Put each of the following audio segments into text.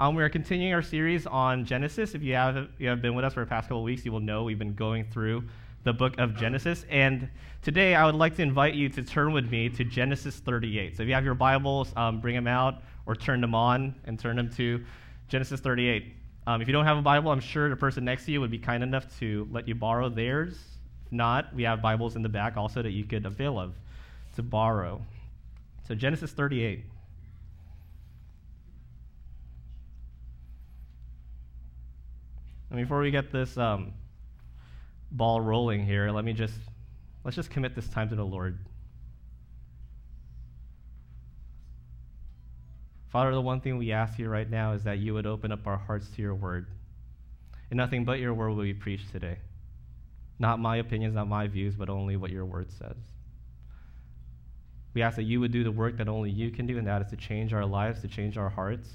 Um, we are continuing our series on Genesis. If you have, you have been with us for the past couple weeks, you will know we've been going through the book of Genesis. And today I would like to invite you to turn with me to Genesis 38. So if you have your Bibles, um, bring them out or turn them on and turn them to Genesis 38. Um, if you don't have a Bible, I'm sure the person next to you would be kind enough to let you borrow theirs. If not, we have Bibles in the back also that you could avail of to borrow. So Genesis 38. And before we get this um, ball rolling here, let me just let's just commit this time to the Lord. Father, the one thing we ask you right now is that you would open up our hearts to your word. And nothing but your word will be preached today. Not my opinions, not my views, but only what your word says. We ask that you would do the work that only you can do, and that is to change our lives, to change our hearts,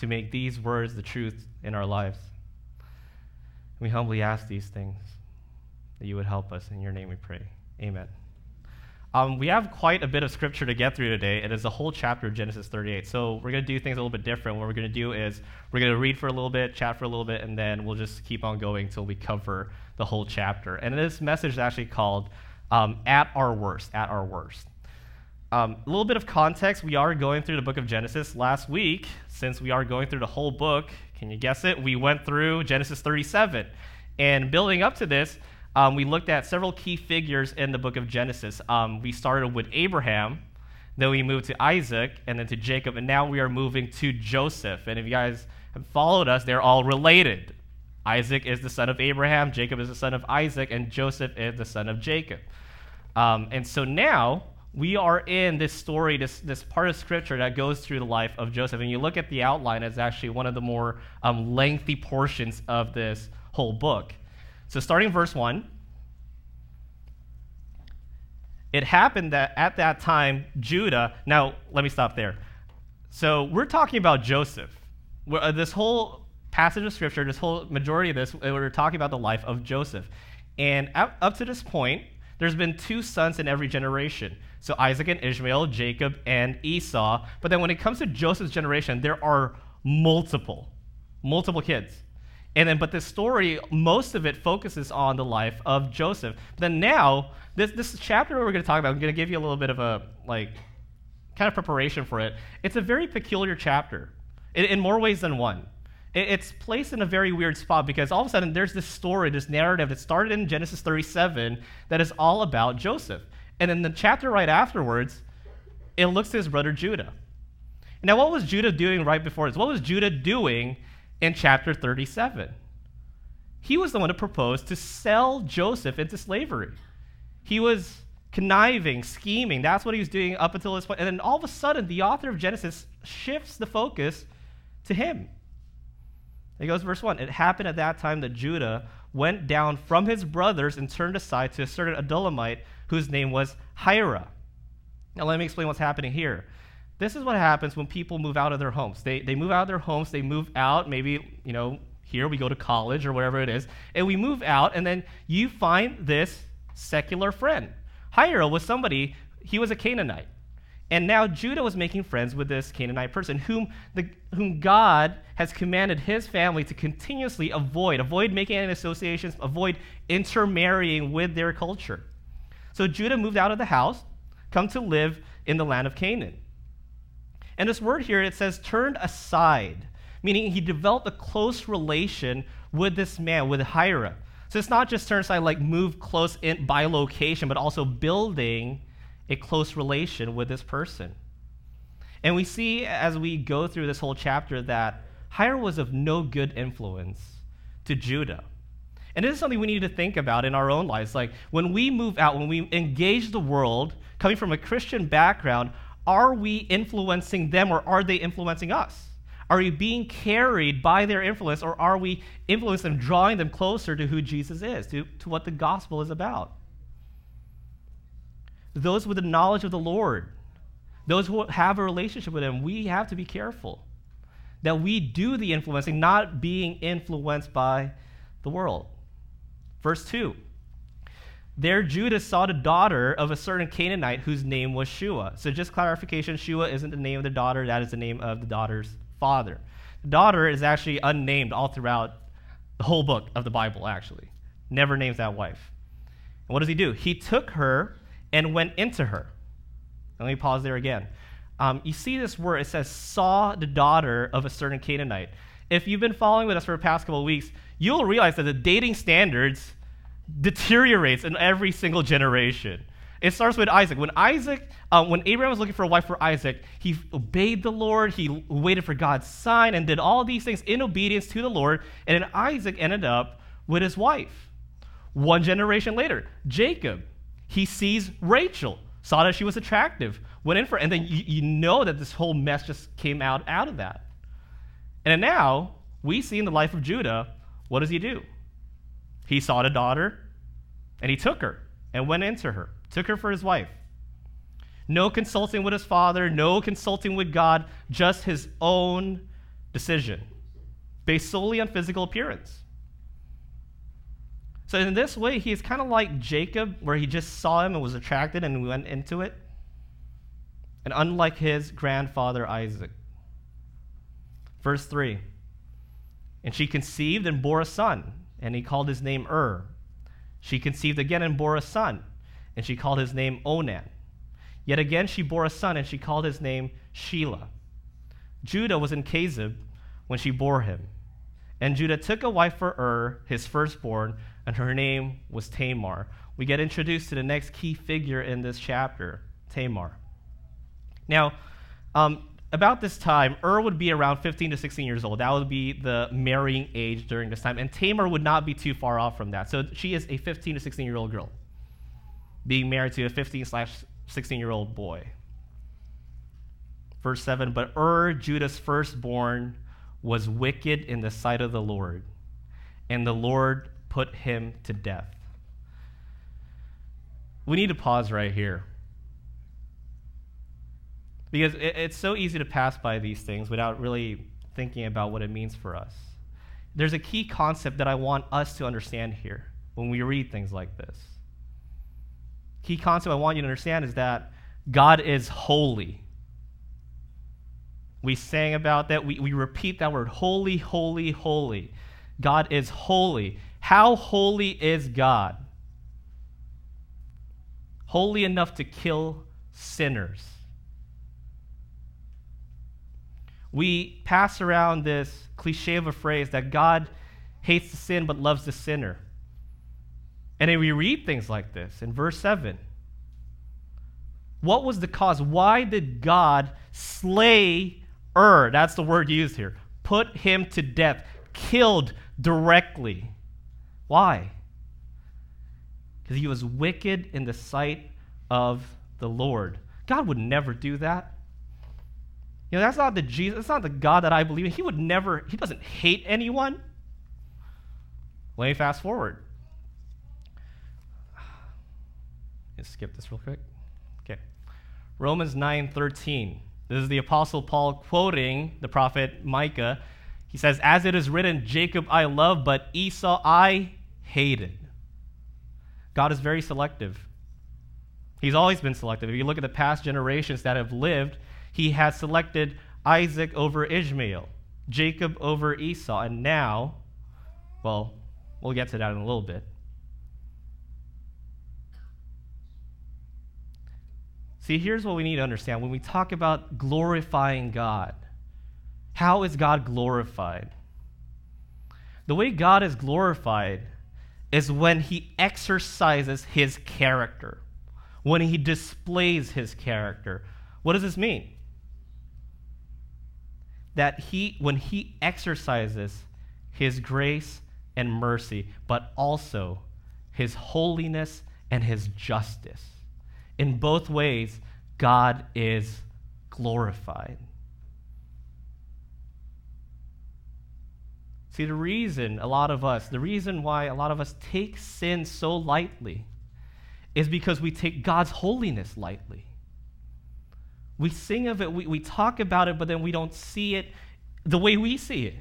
to make these words the truth in our lives. We humbly ask these things that you would help us. In your name we pray. Amen. Um, we have quite a bit of scripture to get through today. It is a whole chapter of Genesis 38. So we're going to do things a little bit different. What we're going to do is we're going to read for a little bit, chat for a little bit, and then we'll just keep on going until we cover the whole chapter. And this message is actually called um, At Our Worst. At Our Worst. Um, a little bit of context we are going through the book of Genesis. Last week, since we are going through the whole book, can you guess it? We went through Genesis 37. And building up to this, um, we looked at several key figures in the book of Genesis. Um, we started with Abraham, then we moved to Isaac, and then to Jacob, and now we are moving to Joseph. And if you guys have followed us, they're all related. Isaac is the son of Abraham, Jacob is the son of Isaac, and Joseph is the son of Jacob. Um, and so now we are in this story, this, this part of scripture that goes through the life of Joseph. And you look at the outline, it's actually one of the more um, lengthy portions of this whole book. So, starting verse 1, it happened that at that time, Judah, now let me stop there. So, we're talking about Joseph. Uh, this whole passage of scripture, this whole majority of this, we're talking about the life of Joseph. And up to this point, there's been two sons in every generation. So Isaac and Ishmael, Jacob and Esau. But then when it comes to Joseph's generation, there are multiple, multiple kids. And then, but the story, most of it focuses on the life of Joseph. Then now, this, this chapter we're going to talk about, I'm going to give you a little bit of a, like, kind of preparation for it. It's a very peculiar chapter in, in more ways than one. It, it's placed in a very weird spot because all of a sudden there's this story, this narrative that started in Genesis 37 that is all about Joseph. And then the chapter right afterwards, it looks to his brother Judah. Now, what was Judah doing right before this? What was Judah doing in chapter 37? He was the one who proposed to sell Joseph into slavery. He was conniving, scheming. That's what he was doing up until this point. And then all of a sudden, the author of Genesis shifts the focus to him. It goes, verse 1 It happened at that time that Judah went down from his brothers and turned aside to a certain Adullamite whose name was Hira. Now, let me explain what's happening here. This is what happens when people move out of their homes. They, they move out of their homes, they move out, maybe, you know, here we go to college or wherever it is, and we move out, and then you find this secular friend. Hira was somebody, he was a Canaanite. And now Judah was making friends with this Canaanite person whom, the, whom God has commanded his family to continuously avoid, avoid making any associations, avoid intermarrying with their culture. So Judah moved out of the house, come to live in the land of Canaan. And this word here, it says turned aside, meaning he developed a close relation with this man, with Hira. So it's not just turn aside, like move close in by location, but also building a close relation with this person. And we see as we go through this whole chapter that Hira was of no good influence to Judah. And this is something we need to think about in our own lives. Like when we move out, when we engage the world, coming from a Christian background, are we influencing them or are they influencing us? Are we being carried by their influence or are we influencing them, drawing them closer to who Jesus is, to, to what the gospel is about? Those with the knowledge of the Lord, those who have a relationship with Him, we have to be careful that we do the influencing, not being influenced by the world. Verse 2 There Judah saw the daughter of a certain Canaanite whose name was Shua. So, just clarification Shua isn't the name of the daughter, that is the name of the daughter's father. The daughter is actually unnamed all throughout the whole book of the Bible, actually. Never names that wife. And what does he do? He took her and went into her. Let me pause there again. Um, you see this word, it says, saw the daughter of a certain Canaanite. If you've been following with us for the past couple of weeks, you'll realize that the dating standards deteriorates in every single generation. It starts with Isaac. When Isaac, uh, when Abraham was looking for a wife for Isaac, he obeyed the Lord. He waited for God's sign and did all these things in obedience to the Lord. And then Isaac ended up with his wife. One generation later, Jacob, he sees Rachel, saw that she was attractive, went in for, and then you, you know that this whole mess just came out out of that. And now we see in the life of Judah, what does he do? He sought a daughter, and he took her and went into her took her for his wife. No consulting with his father, no consulting with God, just his own decision, based solely on physical appearance. So, in this way, he is kind of like Jacob, where he just saw him and was attracted and went into it. And unlike his grandfather Isaac. Verse 3 And she conceived and bore a son, and he called his name Ur. She conceived again and bore a son and she called his name Onan. Yet again she bore a son, and she called his name Shelah. Judah was in Chezib when she bore him. And Judah took a wife for Ur, his firstborn, and her name was Tamar. We get introduced to the next key figure in this chapter, Tamar. Now, um, about this time, Ur would be around 15 to 16 years old. That would be the marrying age during this time. And Tamar would not be too far off from that. So she is a 15 to 16 year old girl being married to a 15 slash 16 year old boy. Verse 7 But Ur, Judah's firstborn, was wicked in the sight of the Lord, and the Lord put him to death. We need to pause right here. Because it's so easy to pass by these things without really thinking about what it means for us. There's a key concept that I want us to understand here when we read things like this key concept I want you to understand is that God is holy. We sang about that. We, we repeat that word holy, holy, holy. God is holy. How holy is God? Holy enough to kill sinners. We pass around this cliche of a phrase that God hates the sin but loves the sinner. And then we read things like this in verse 7. What was the cause? Why did God slay Ur? That's the word used here. Put him to death, killed directly. Why? Because he was wicked in the sight of the Lord. God would never do that. You know, that's not the Jesus, that's not the God that I believe in. He would never, he doesn't hate anyone. Let me fast forward. Let's skip this real quick. Okay. Romans 9:13. This is the apostle Paul quoting the prophet Micah. He says, "As it is written, Jacob I love, but Esau I hated." God is very selective. He's always been selective. If you look at the past generations that have lived, he has selected Isaac over Ishmael, Jacob over Esau, and now, well, we'll get to that in a little bit. See, here's what we need to understand. When we talk about glorifying God, how is God glorified? The way God is glorified is when he exercises his character, when he displays his character. What does this mean? That he, when he exercises his grace and mercy, but also his holiness and his justice in both ways, God is glorified. See, the reason a lot of us, the reason why a lot of us take sin so lightly is because we take God's holiness lightly. We sing of it, we, we talk about it, but then we don't see it the way we see it.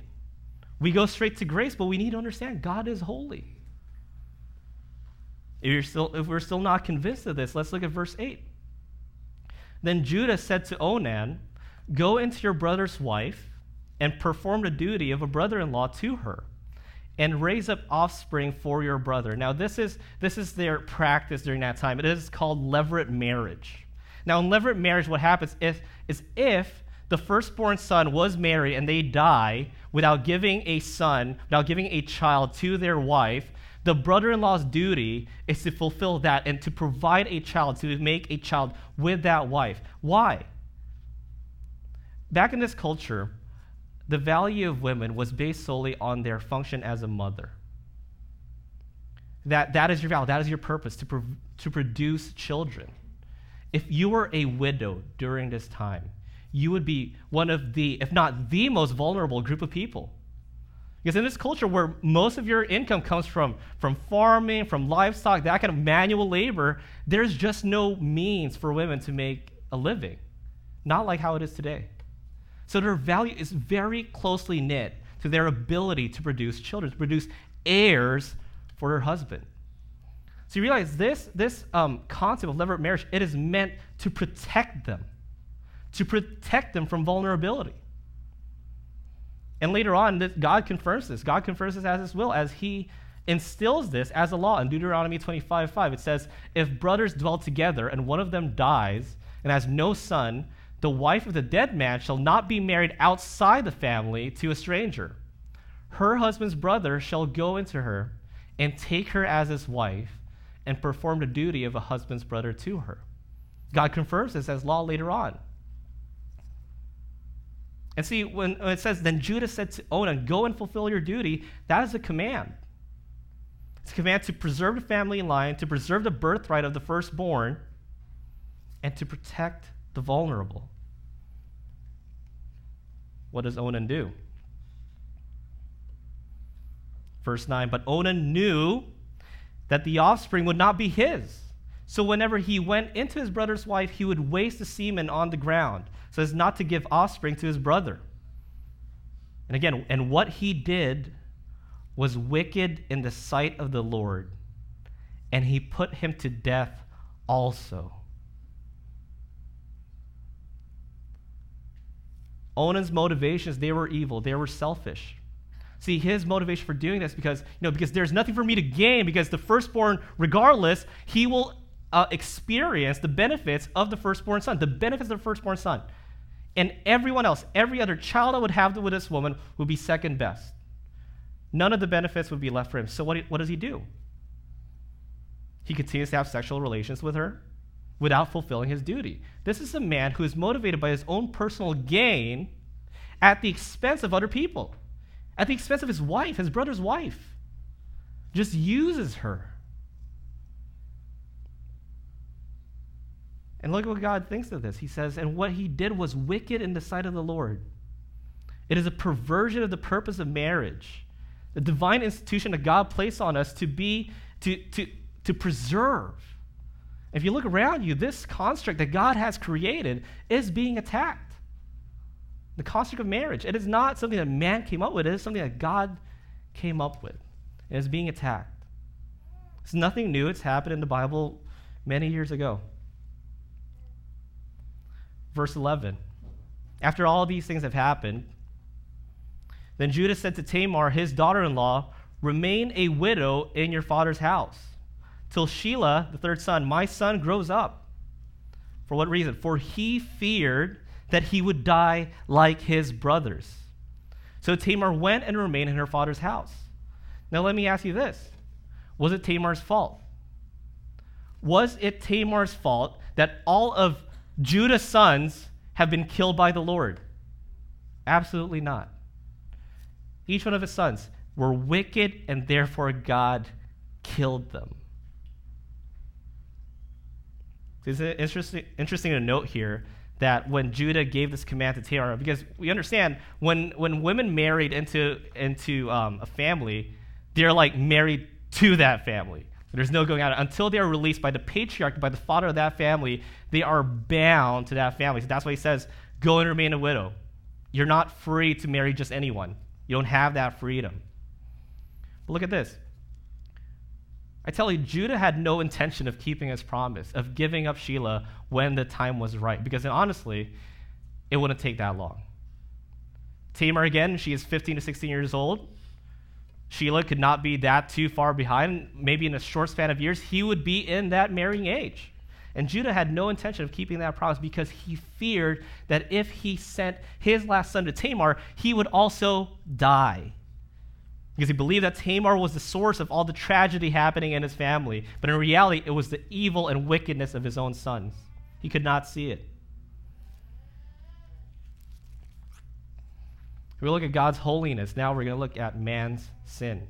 We go straight to grace, but we need to understand God is holy. If, you're still, if we're still not convinced of this, let's look at verse 8. Then Judah said to Onan, Go into your brother's wife, and perform the duty of a brother in law to her and raise up offspring for your brother. Now, this is, this is their practice during that time. It is called levirate marriage. Now, in levirate marriage, what happens if, is if the firstborn son was married and they die without giving a son, without giving a child to their wife, the brother in law's duty is to fulfill that and to provide a child, to make a child with that wife. Why? Back in this culture, the value of women was based solely on their function as a mother. That, that is your value, that is your purpose, to, pro- to produce children. If you were a widow during this time, you would be one of the, if not the most vulnerable group of people. Because in this culture where most of your income comes from, from farming, from livestock, that kind of manual labor, there's just no means for women to make a living. Not like how it is today. So their value is very closely knit to their ability to produce children, to produce heirs for their husband. So you realize this, this um, concept of levirate marriage, it is meant to protect them, to protect them from vulnerability. And later on, this, God confirms this. God confirms this as his will, as he instills this as a law. In Deuteronomy 25 5, it says, If brothers dwell together and one of them dies and has no son, the wife of the dead man shall not be married outside the family to a stranger. Her husband's brother shall go into her and take her as his wife and perform the duty of a husband's brother to her. God confirms this as law later on. And see, when it says, then Judah said to Onan, Go and fulfill your duty, that is a command. It's a command to preserve the family line, to preserve the birthright of the firstborn, and to protect the vulnerable. What does Onan do? Verse 9 But Onan knew that the offspring would not be his. So whenever he went into his brother's wife, he would waste the semen on the ground, so as not to give offspring to his brother. And again, and what he did was wicked in the sight of the Lord, and he put him to death also. Onan's motivations, they were evil, they were selfish. See, his motivation for doing this because, you know, because there's nothing for me to gain because the firstborn, regardless, he will uh, experience the benefits of the firstborn son, the benefits of the firstborn son. And everyone else, every other child I would have with this woman would be second best. None of the benefits would be left for him. So what, what does he do? He continues to have sexual relations with her without fulfilling his duty. This is a man who is motivated by his own personal gain at the expense of other people, at the expense of his wife, his brother's wife. Just uses her. And look what God thinks of this. He says, And what he did was wicked in the sight of the Lord. It is a perversion of the purpose of marriage, the divine institution that God placed on us to be, to, to, to preserve if you look around you, this construct that God has created is being attacked. The construct of marriage. It is not something that man came up with, it is something that God came up with. It is being attacked. It's nothing new, it's happened in the Bible many years ago. Verse 11. After all these things have happened, then Judah said to Tamar, his daughter in law, Remain a widow in your father's house till Shelah, the third son, my son, grows up. For what reason? For he feared that he would die like his brothers. So Tamar went and remained in her father's house. Now, let me ask you this Was it Tamar's fault? Was it Tamar's fault that all of Judah's sons have been killed by the Lord? Absolutely not. Each one of his sons were wicked, and therefore God killed them. It's interesting, interesting to note here that when Judah gave this command to Tamar, because we understand when, when women married into, into um, a family, they're like married to that family. There's no going out. Until they are released by the patriarch, by the father of that family, they are bound to that family. So that's why he says, go and remain a widow. You're not free to marry just anyone. You don't have that freedom. But look at this. I tell you, Judah had no intention of keeping his promise, of giving up Shelah when the time was right, because honestly, it wouldn't take that long. Tamar, again, she is 15 to 16 years old. Shelah could not be that too far behind. Maybe in a short span of years, he would be in that marrying age. And Judah had no intention of keeping that promise because he feared that if he sent his last son to Tamar, he would also die. Because he believed that Tamar was the source of all the tragedy happening in his family. But in reality, it was the evil and wickedness of his own sons. He could not see it. We look at God's holiness. Now we're going to look at man's sin.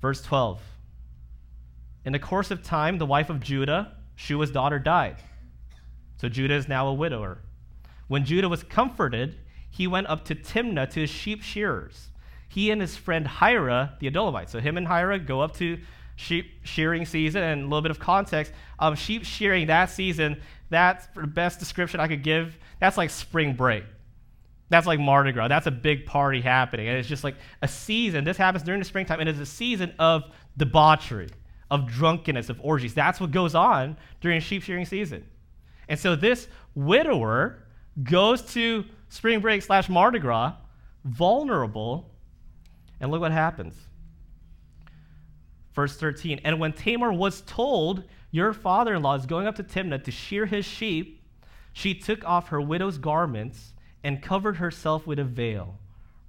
Verse 12. In the course of time, the wife of Judah, Shua's daughter, died. So Judah is now a widower. When Judah was comforted, he went up to Timnah to his sheep shearers. He and his friend Hira, the Adullamite. So him and Hira go up to sheep shearing season, and a little bit of context. Um, sheep shearing that season, that's the best description I could give. That's like spring break. That's like Mardi Gras. That's a big party happening. And it's just like a season. This happens during the springtime, and it's a season of debauchery of drunkenness, of orgies. That's what goes on during sheep shearing season. And so this widower goes to spring break slash Mardi Gras, vulnerable, and look what happens. Verse 13 And when Tamar was told, Your father in law is going up to Timnah to shear his sheep, she took off her widow's garments and covered herself with a veil,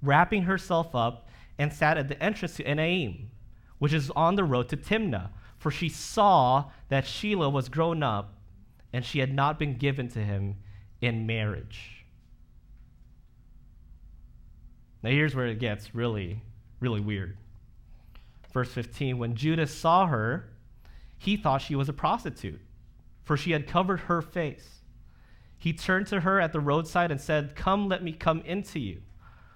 wrapping herself up, and sat at the entrance to Enaim which is on the road to Timnah, for she saw that Shelah was grown up and she had not been given to him in marriage. Now, here's where it gets really, really weird. Verse 15 When Judas saw her, he thought she was a prostitute, for she had covered her face. He turned to her at the roadside and said, Come, let me come into you.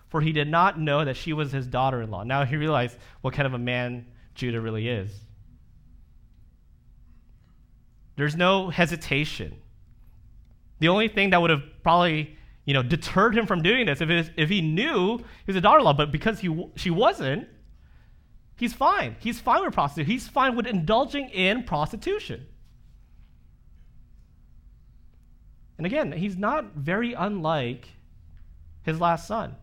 For he did not know that she was his daughter in law. Now he realized what kind of a man Judah really is. There's no hesitation. The only thing that would have probably you know, deterred him from doing this if, was, if he knew he was a daughter-in-law, but because he, she wasn't, he's fine. He's fine with prostitution. He's fine with indulging in prostitution. And again, he's not very unlike his last son.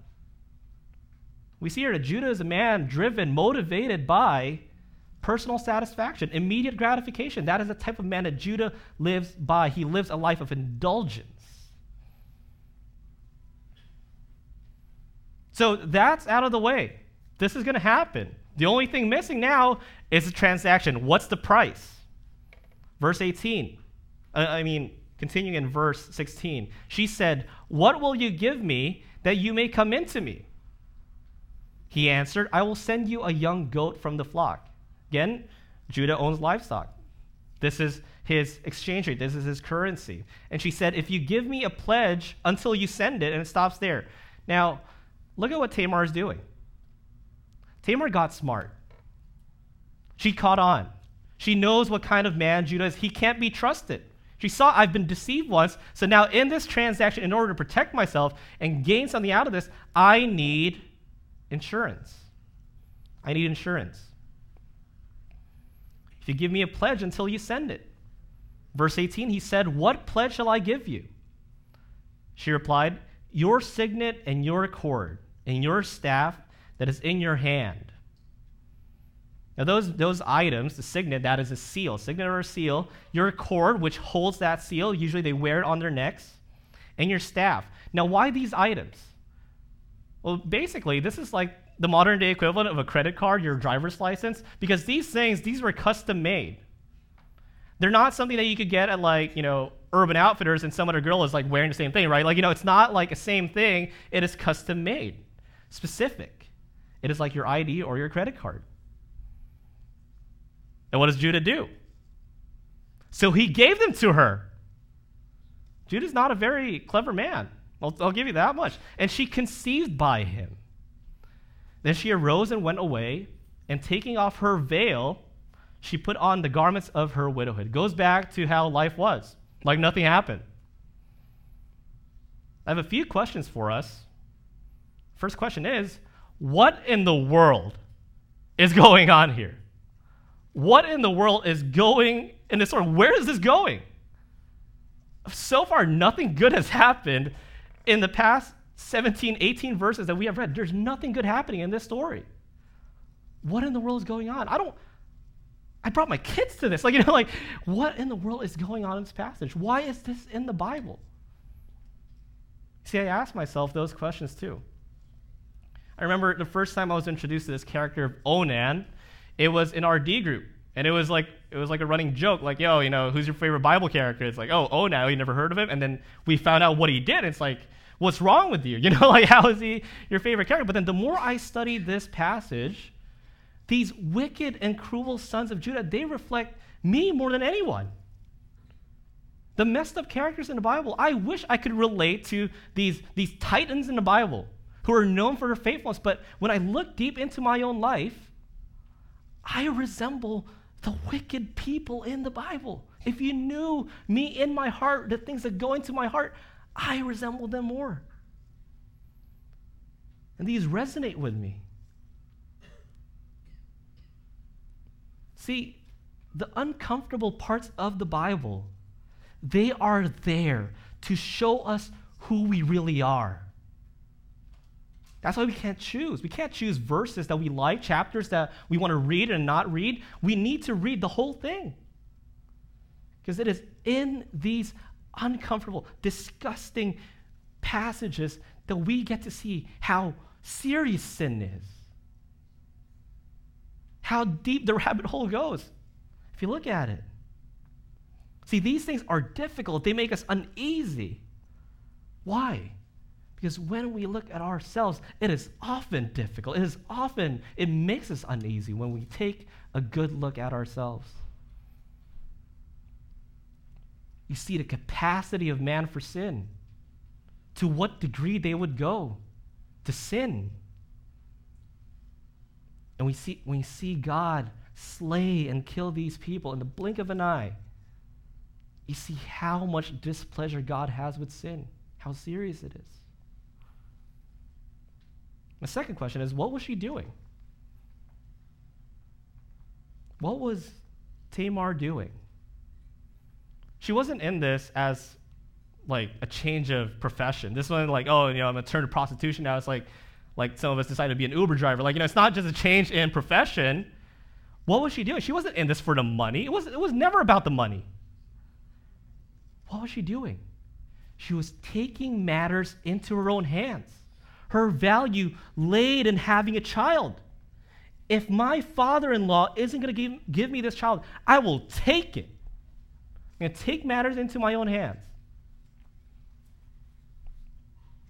We see here that Judah is a man driven, motivated by personal satisfaction, immediate gratification. That is the type of man that Judah lives by. He lives a life of indulgence. So that's out of the way. This is going to happen. The only thing missing now is the transaction. What's the price? Verse 18. Uh, I mean, continuing in verse 16. She said, What will you give me that you may come into me? He answered, I will send you a young goat from the flock. Again, Judah owns livestock. This is his exchange rate. This is his currency. And she said, If you give me a pledge until you send it, and it stops there. Now, look at what Tamar is doing. Tamar got smart. She caught on. She knows what kind of man Judah is. He can't be trusted. She saw I've been deceived once, so now in this transaction, in order to protect myself and gain something out of this, I need insurance. I need insurance. If you give me a pledge until you send it. Verse 18, he said, What pledge shall I give you? She replied, Your signet and your cord and your staff that is in your hand. Now, those, those items, the signet, that is a seal, signet or a seal, your cord, which holds that seal, usually they wear it on their necks, and your staff. Now, why these items? Well, basically, this is like the modern day equivalent of a credit card, your driver's license, because these things, these were custom made. They're not something that you could get at like, you know, Urban Outfitters and some other girl is like wearing the same thing, right? Like, you know, it's not like a same thing. It is custom made, specific. It is like your ID or your credit card. And what does Judah do? So he gave them to her. Judah's not a very clever man. I'll, I'll give you that much. And she conceived by him. Then she arose and went away, and taking off her veil, she put on the garments of her widowhood. Goes back to how life was, like nothing happened. I have a few questions for us. First question is what in the world is going on here? What in the world is going in this story? Where is this going? so far, nothing good has happened in the past 17, 18 verses that we have read. There's nothing good happening in this story. What in the world is going on? I don't. I brought my kids to this. Like, you know, like, what in the world is going on in this passage? Why is this in the Bible? See, I asked myself those questions too. I remember the first time I was introduced to this character of Onan, it was in our D group. And it was like it was like a running joke, like, yo, you know, who's your favorite Bible character? It's like, oh, Onan, you never heard of him? And then we found out what he did. It's like, what's wrong with you? You know, like how is he your favorite character? But then the more I studied this passage, these wicked and cruel sons of Judah, they reflect me more than anyone. The messed up characters in the Bible, I wish I could relate to these, these titans in the Bible who are known for their faithfulness. But when I look deep into my own life, I resemble the wicked people in the Bible. If you knew me in my heart, the things that go into my heart, I resemble them more. And these resonate with me. See, the uncomfortable parts of the Bible, they are there to show us who we really are. That's why we can't choose. We can't choose verses that we like, chapters that we want to read and not read. We need to read the whole thing. Because it is in these uncomfortable, disgusting passages that we get to see how serious sin is, how deep the rabbit hole goes. If you look at it, see, these things are difficult, they make us uneasy. Why? Because when we look at ourselves, it is often difficult. It is often, it makes us uneasy when we take a good look at ourselves. You see the capacity of man for sin, to what degree they would go to sin. And we see, we see God slay and kill these people in the blink of an eye, you see how much displeasure God has with sin, how serious it is. The second question is what was she doing? What was Tamar doing? She wasn't in this as like a change of profession. This wasn't like, oh, you know, I'm gonna turn to prostitution now. It's like like some of us decided to be an Uber driver. Like, you know, it's not just a change in profession. What was she doing? She wasn't in this for the money. It was, it was never about the money. What was she doing? She was taking matters into her own hands her value laid in having a child. If my father in law isn't going to give, give me this child, I will take it. I'm going to take matters into my own hands.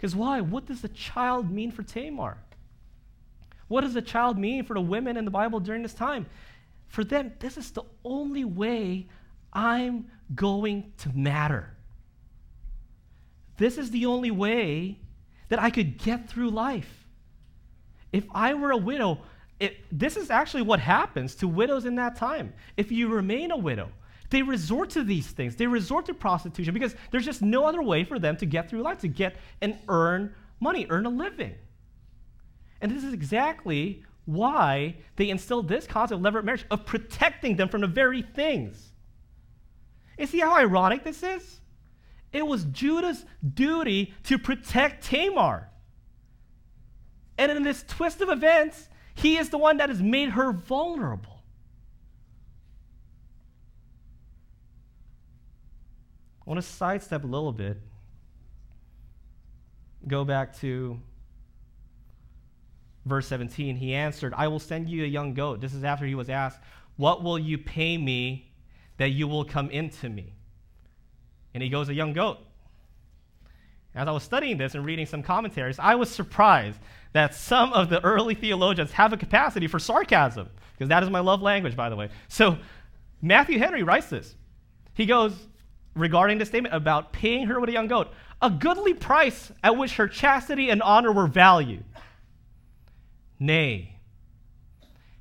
Because why? What does the child mean for Tamar? What does the child mean for the women in the Bible during this time? For them, this is the only way I'm going to matter. This is the only way that I could get through life. If I were a widow, it, this is actually what happens to widows in that time. If you remain a widow, they resort to these things. They resort to prostitution because there's just no other way for them to get through life, to get and earn money, earn a living. And this is exactly why they instilled this concept of levirate marriage, of protecting them from the very things. You see how ironic this is? It was Judah's duty to protect Tamar. And in this twist of events, he is the one that has made her vulnerable. I want to sidestep a little bit. Go back to verse 17. He answered, I will send you a young goat. This is after he was asked, What will you pay me that you will come into me? and he goes, A young goat. As I was studying this and reading some commentaries, I was surprised that some of the early theologians have a capacity for sarcasm, because that is my love language, by the way. So Matthew Henry writes this. He goes, regarding the statement about paying her with a young goat, a goodly price at which her chastity and honor were valued. Nay,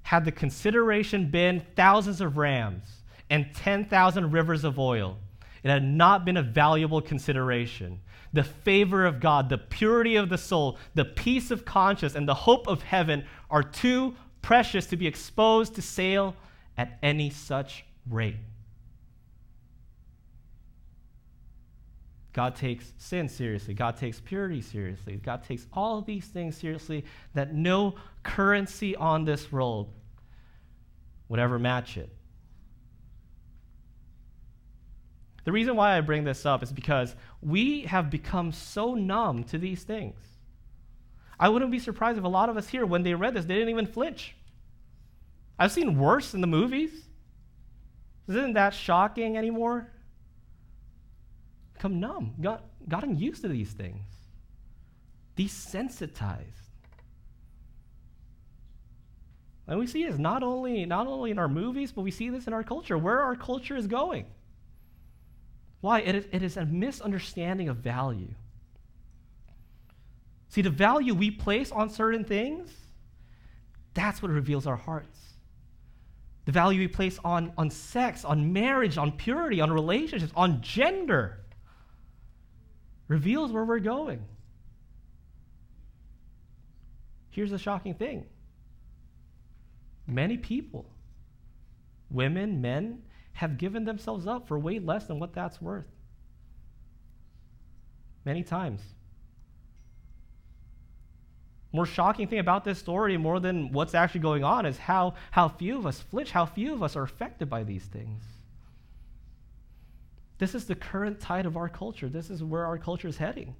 had the consideration been thousands of rams and 10,000 rivers of oil, it had not been a valuable consideration. The favor of God, the purity of the soul, the peace of conscience, and the hope of heaven are too precious to be exposed to sale at any such rate. God takes sin seriously. God takes purity seriously. God takes all these things seriously that no currency on this world would ever match it. The reason why I bring this up is because we have become so numb to these things. I wouldn't be surprised if a lot of us here, when they read this, they didn't even flinch. I've seen worse in the movies. Isn't that shocking anymore? Become numb, got, gotten used to these things, desensitized. And we see this not only, not only in our movies, but we see this in our culture, where our culture is going. Why? It is, it is a misunderstanding of value. See, the value we place on certain things, that's what reveals our hearts. The value we place on, on sex, on marriage, on purity, on relationships, on gender, reveals where we're going. Here's the shocking thing many people, women, men, have given themselves up for way less than what that's worth. Many times. More shocking thing about this story, more than what's actually going on, is how, how few of us flinch, how few of us are affected by these things. This is the current tide of our culture. This is where our culture is heading.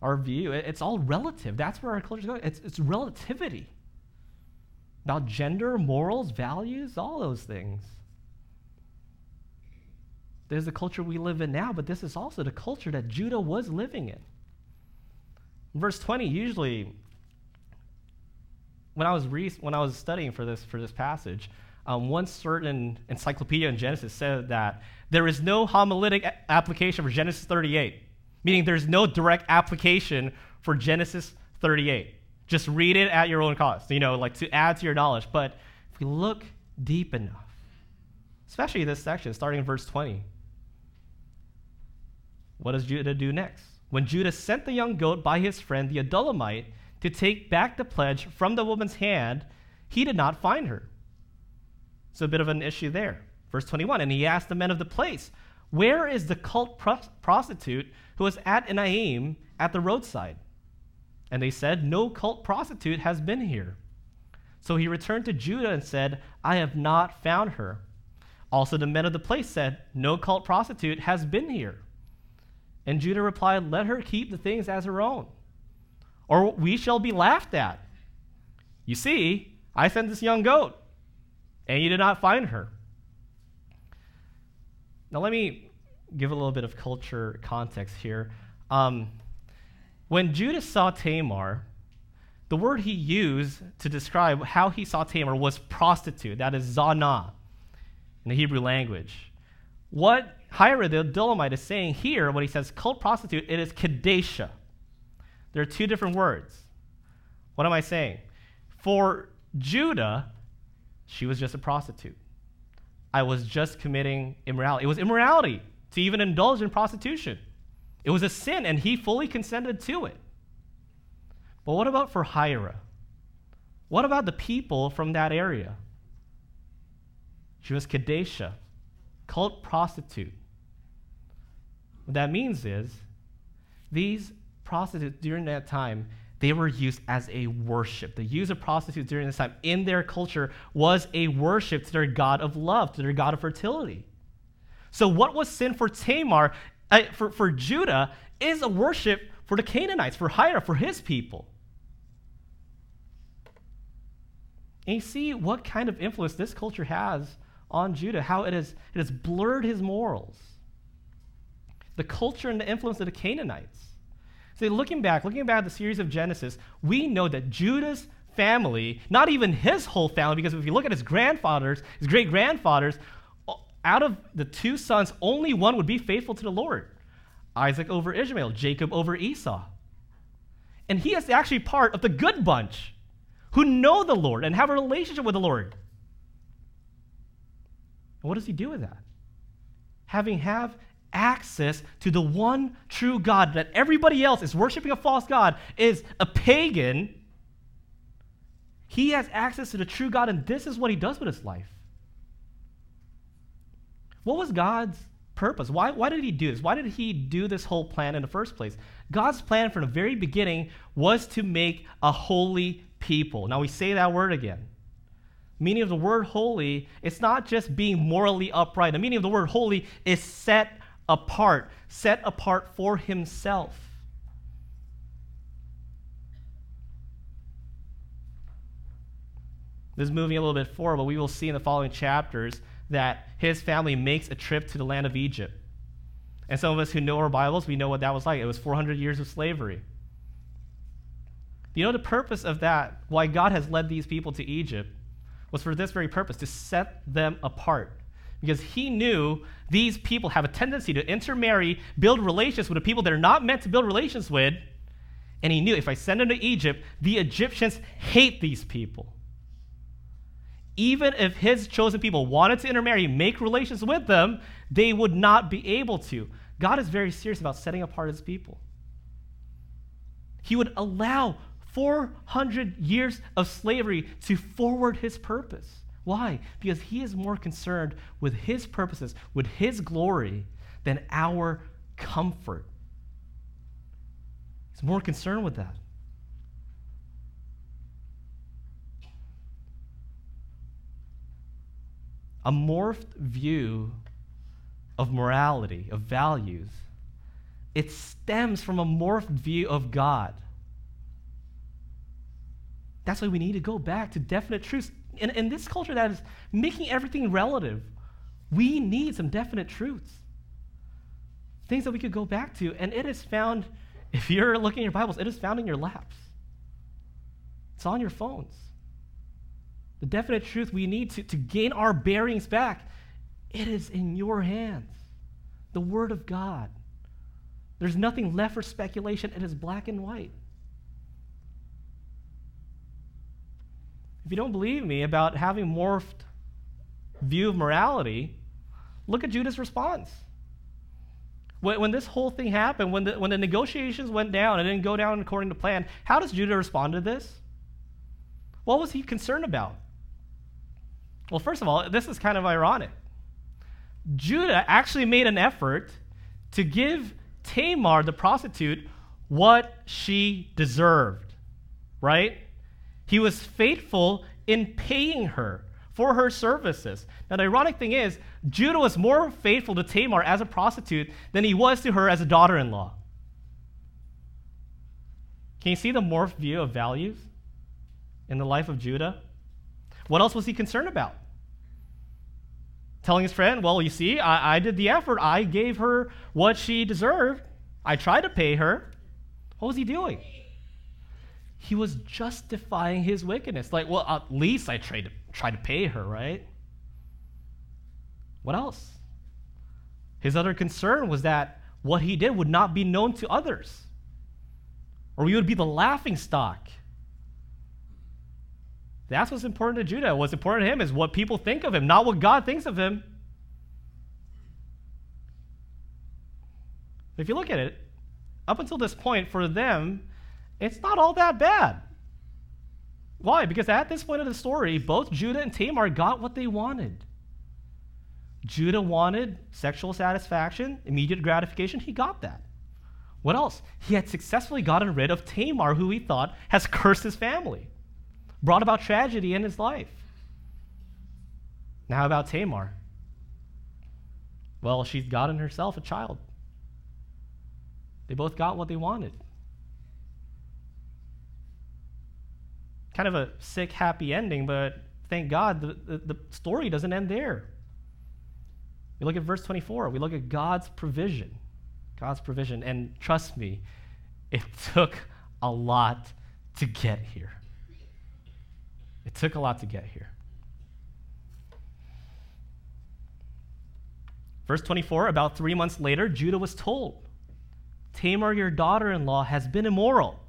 Our view, it's all relative. That's where our culture is going. It's, it's relativity about gender, morals, values, all those things. There's the culture we live in now, but this is also the culture that Judah was living in. verse 20, usually, when I was, re- when I was studying for this, for this passage, um, one certain encyclopedia in Genesis said that there is no homiletic application for Genesis 38, meaning there's no direct application for Genesis 38. Just read it at your own cost, you know, like to add to your knowledge. But if we look deep enough, especially this section, starting in verse 20, what does Judah do next? When Judah sent the young goat by his friend the Adullamite to take back the pledge from the woman's hand, he did not find her. So a bit of an issue there. Verse 21 And he asked the men of the place, Where is the cult prostitute who was at Enaim at the roadside? And they said, No cult prostitute has been here. So he returned to Judah and said, I have not found her. Also, the men of the place said, No cult prostitute has been here. And Judah replied, Let her keep the things as her own, or we shall be laughed at. You see, I sent this young goat, and you did not find her. Now, let me give a little bit of culture context here. Um, when Judah saw Tamar, the word he used to describe how he saw Tamar was prostitute. That is zana in the Hebrew language. What Hira, the Adullamite, is saying here, when he says cult prostitute, it is kadesha. There are two different words. What am I saying? For Judah, she was just a prostitute. I was just committing immorality. It was immorality to even indulge in prostitution. It was a sin, and he fully consented to it. But what about for Hira? What about the people from that area? She was Kadesha, cult prostitute. What that means is these prostitutes during that time, they were used as a worship. The use of prostitutes during this time in their culture was a worship to their God of love, to their God of fertility. So, what was sin for Tamar uh, for, for Judah is a worship for the Canaanites, for Hira, for his people. And you see what kind of influence this culture has on Judah, how it has, it has blurred his morals. The culture and the influence of the Canaanites. See, looking back, looking back at the series of Genesis, we know that Judah's family, not even his whole family, because if you look at his grandfathers, his great grandfathers, out of the two sons, only one would be faithful to the Lord Isaac over Ishmael, Jacob over Esau. And he is actually part of the good bunch who know the Lord and have a relationship with the Lord. And what does he do with that? Having have access to the one true God that everybody else is worshiping a false God is a pagan. He has access to the true God, and this is what he does with his life. What was God's purpose. Why, why did he do this? Why did he do this whole plan in the first place? God's plan from the very beginning was to make a holy people. Now we say that word again. Meaning of the word holy, it's not just being morally upright. The meaning of the word holy is set apart, set apart for himself. This is moving a little bit forward, but we will see in the following chapters that his family makes a trip to the land of Egypt. And some of us who know our Bibles, we know what that was like. It was 400 years of slavery. You know the purpose of that, why God has led these people to Egypt, was for this very purpose to set them apart. Because he knew these people have a tendency to intermarry, build relations with the people they're not meant to build relations with. And he knew if I send them to Egypt, the Egyptians hate these people even if his chosen people wanted to intermarry, make relations with them, they would not be able to. God is very serious about setting apart his people. He would allow 400 years of slavery to forward his purpose. Why? Because he is more concerned with his purposes, with his glory, than our comfort. He's more concerned with that. a morphed view of morality, of values. It stems from a morphed view of God. That's why we need to go back to definite truths. In, in this culture that is making everything relative, we need some definite truths. Things that we could go back to. And it is found, if you're looking at your Bibles, it is found in your laps. It's on your phones the definite truth we need to, to gain our bearings back, it is in your hands. The Word of God. There's nothing left for speculation. It is black and white. If you don't believe me about having morphed view of morality, look at Judah's response. When, when this whole thing happened, when the, when the negotiations went down and didn't go down according to plan, how does Judah respond to this? What was he concerned about? Well, first of all, this is kind of ironic. Judah actually made an effort to give Tamar, the prostitute, what she deserved, right? He was faithful in paying her for her services. Now, the ironic thing is, Judah was more faithful to Tamar as a prostitute than he was to her as a daughter in law. Can you see the morphed view of values in the life of Judah? What else was he concerned about? Telling his friend, Well, you see, I, I did the effort. I gave her what she deserved. I tried to pay her. What was he doing? He was justifying his wickedness. Like, well, at least I tried to, tried to pay her, right? What else? His other concern was that what he did would not be known to others, or we would be the laughing stock that's what's important to Judah. What's important to him is what people think of him, not what God thinks of him. If you look at it, up until this point, for them, it's not all that bad. Why? Because at this point of the story, both Judah and Tamar got what they wanted. Judah wanted sexual satisfaction, immediate gratification. He got that. What else? He had successfully gotten rid of Tamar, who he thought has cursed his family brought about tragedy in his life. Now, about Tamar? Well, she's gotten herself a child. They both got what they wanted. Kind of a sick, happy ending, but thank God the, the, the story doesn't end there. We look at verse 24. We look at God's provision. God's provision. And trust me, it took a lot to get here. It took a lot to get here. Verse 24 About three months later, Judah was told, Tamar, your daughter in law, has been immoral.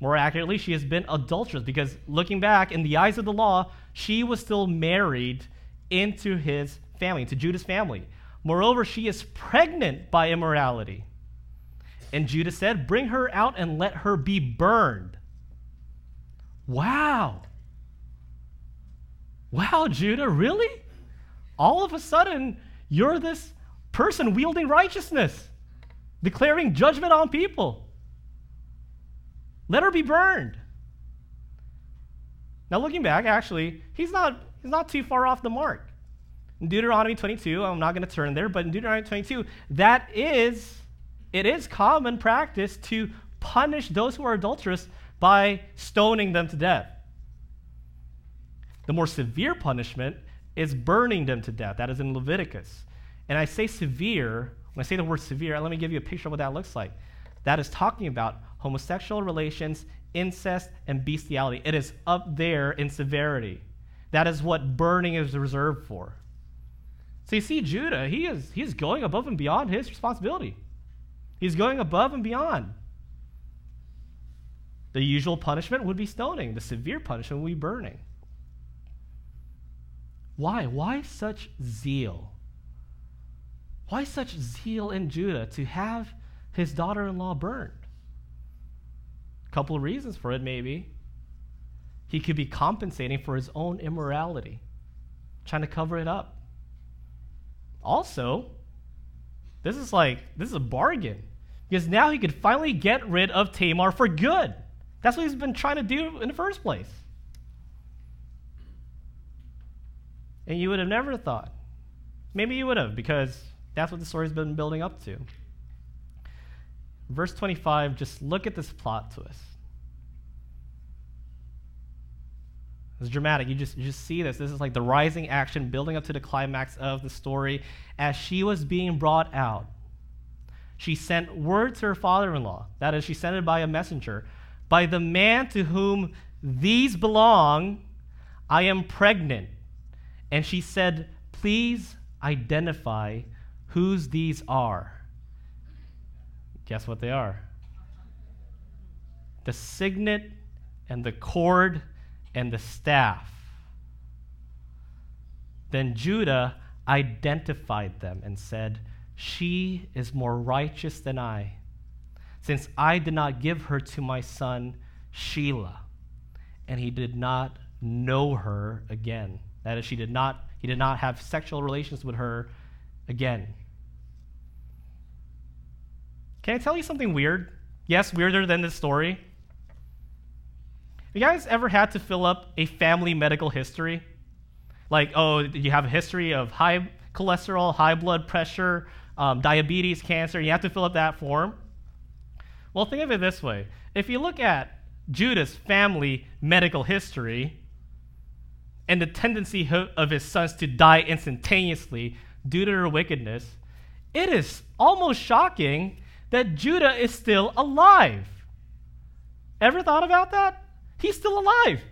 More accurately, she has been adulterous because looking back, in the eyes of the law, she was still married into his family, into Judah's family. Moreover, she is pregnant by immorality. And Judah said, Bring her out and let her be burned. Wow. Wow, Judah, really? All of a sudden, You're this person wielding righteousness, declaring judgment on people. Let her be burned. Now, looking back, actually, he's not, he's not too far off the mark. In Deuteronomy 22, I'm not going to turn there, but in Deuteronomy 22, that is, it is common practice to punish those who are adulterous by stoning them to death. The more severe punishment is burning them to death. That is in Leviticus. And I say severe, when I say the word severe, let me give you a picture of what that looks like. That is talking about homosexual relations, incest, and bestiality. It is up there in severity. That is what burning is reserved for. So you see, Judah, he is, he is going above and beyond his responsibility. He's going above and beyond. The usual punishment would be stoning, the severe punishment would be burning. Why? Why such zeal? Why such zeal in Judah to have his daughter in law burned? Couple of reasons for it, maybe. He could be compensating for his own immorality, trying to cover it up. Also, this is like, this is a bargain. Because now he could finally get rid of Tamar for good. That's what he's been trying to do in the first place. And you would have never thought. Maybe you would have, because that's what the story's been building up to. Verse 25, just look at this plot twist. It's dramatic. You just, you just see this. This is like the rising action building up to the climax of the story. As she was being brought out, she sent word to her father in law. That is, she sent it by a messenger. By the man to whom these belong, I am pregnant. And she said, Please identify whose these are. Guess what they are? The signet and the cord and the staff. Then Judah identified them and said, She is more righteous than I, since I did not give her to my son Shelah. And he did not know her again. That is, she did not, he did not have sexual relations with her again. Can I tell you something weird? Yes, weirder than this story. You guys ever had to fill up a family medical history? Like, oh, you have a history of high cholesterol, high blood pressure, um, diabetes, cancer. You have to fill up that form. Well, think of it this way if you look at Judah's family medical history and the tendency of his sons to die instantaneously due to their wickedness, it is almost shocking that Judah is still alive. Ever thought about that? He's still alive.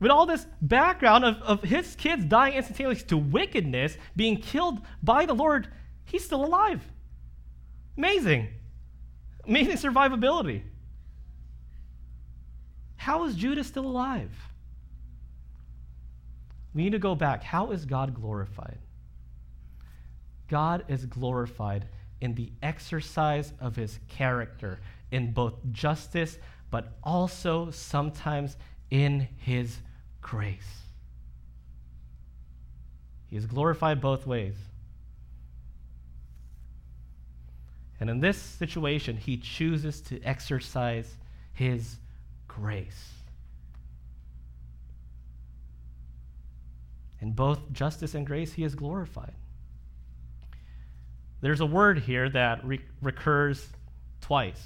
With all this background of, of his kids dying instantaneously to wickedness, being killed by the Lord, he's still alive. Amazing. Amazing survivability. How is Judah still alive? We need to go back. How is God glorified? God is glorified in the exercise of his character, in both justice but also sometimes in his grace. He is glorified both ways. And in this situation, he chooses to exercise his grace. In both justice and grace, he is glorified. There's a word here that re- recurs twice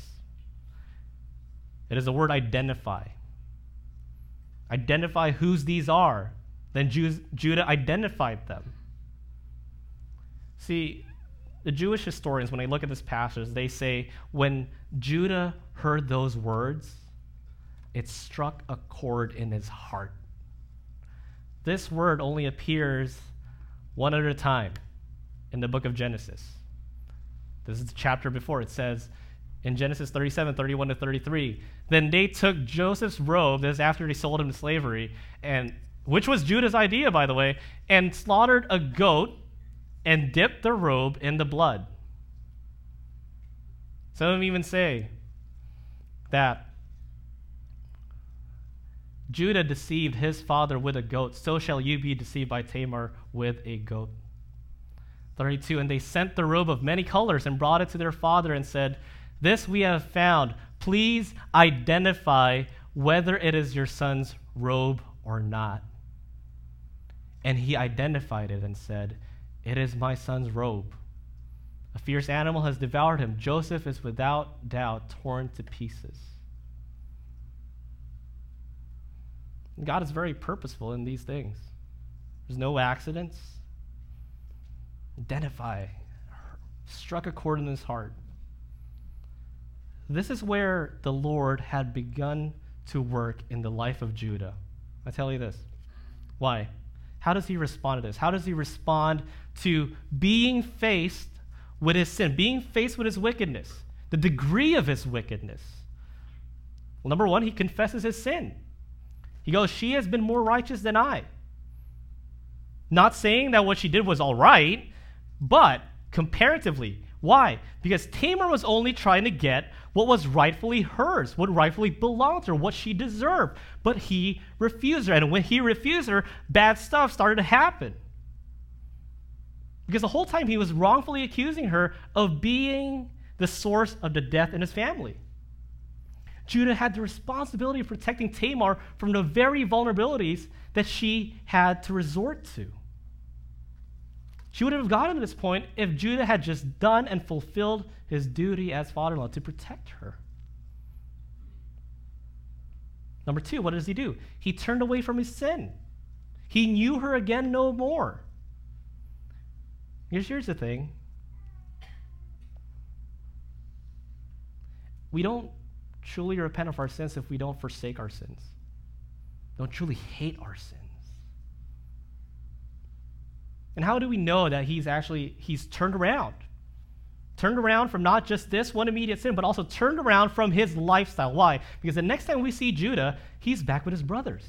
it is the word identify. Identify whose these are. Then Jews, Judah identified them. See, the Jewish historians, when they look at this passage, they say when Judah heard those words, it struck a chord in his heart. This word only appears one a time in the book of Genesis. This is the chapter before. It says, in Genesis 37, 31 to 33. Then they took Joseph's robe, this after they sold him to slavery, and which was Judah's idea, by the way, and slaughtered a goat and dipped the robe in the blood. Some of them even say that Judah deceived his father with a goat, so shall you be deceived by Tamar with a goat. 32 And they sent the robe of many colors and brought it to their father and said, This we have found. Please identify whether it is your son's robe or not. And he identified it and said, It is my son's robe. A fierce animal has devoured him. Joseph is without doubt torn to pieces. God is very purposeful in these things. There's no accidents. Identify. Struck a chord in his heart. This is where the Lord had begun to work in the life of Judah. I tell you this. Why? How does he respond to this? How does he respond to being faced with his sin, being faced with his wickedness, the degree of his wickedness? Well, number one, he confesses his sin. He goes, She has been more righteous than I. Not saying that what she did was all right, but comparatively. Why? Because Tamar was only trying to get what was rightfully hers, what rightfully belonged to her, what she deserved. But he refused her. And when he refused her, bad stuff started to happen. Because the whole time he was wrongfully accusing her of being the source of the death in his family. Judah had the responsibility of protecting Tamar from the very vulnerabilities that she had to resort to. She would have gotten to this point if Judah had just done and fulfilled his duty as father in law to protect her. Number two, what does he do? He turned away from his sin. He knew her again no more. Here's, here's the thing we don't truly repent of our sins if we don't forsake our sins, don't truly hate our sins. And how do we know that he's actually he's turned around? Turned around from not just this one immediate sin, but also turned around from his lifestyle. Why? Because the next time we see Judah, he's back with his brothers.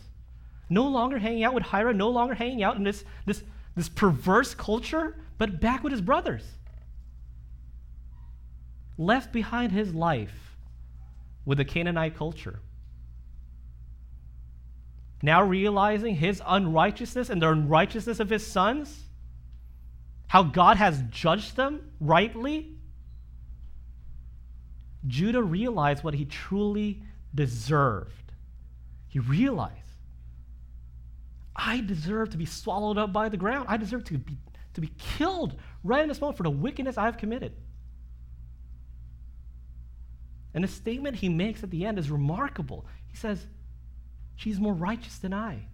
No longer hanging out with Hira, no longer hanging out in this, this, this perverse culture, but back with his brothers. Left behind his life with the Canaanite culture. Now realizing his unrighteousness and the unrighteousness of his sons, how God has judged them rightly, Judah realized what he truly deserved. He realized, I deserve to be swallowed up by the ground. I deserve to be, to be killed right in this moment for the wickedness I have committed. And the statement he makes at the end is remarkable. He says, She's more righteous than I.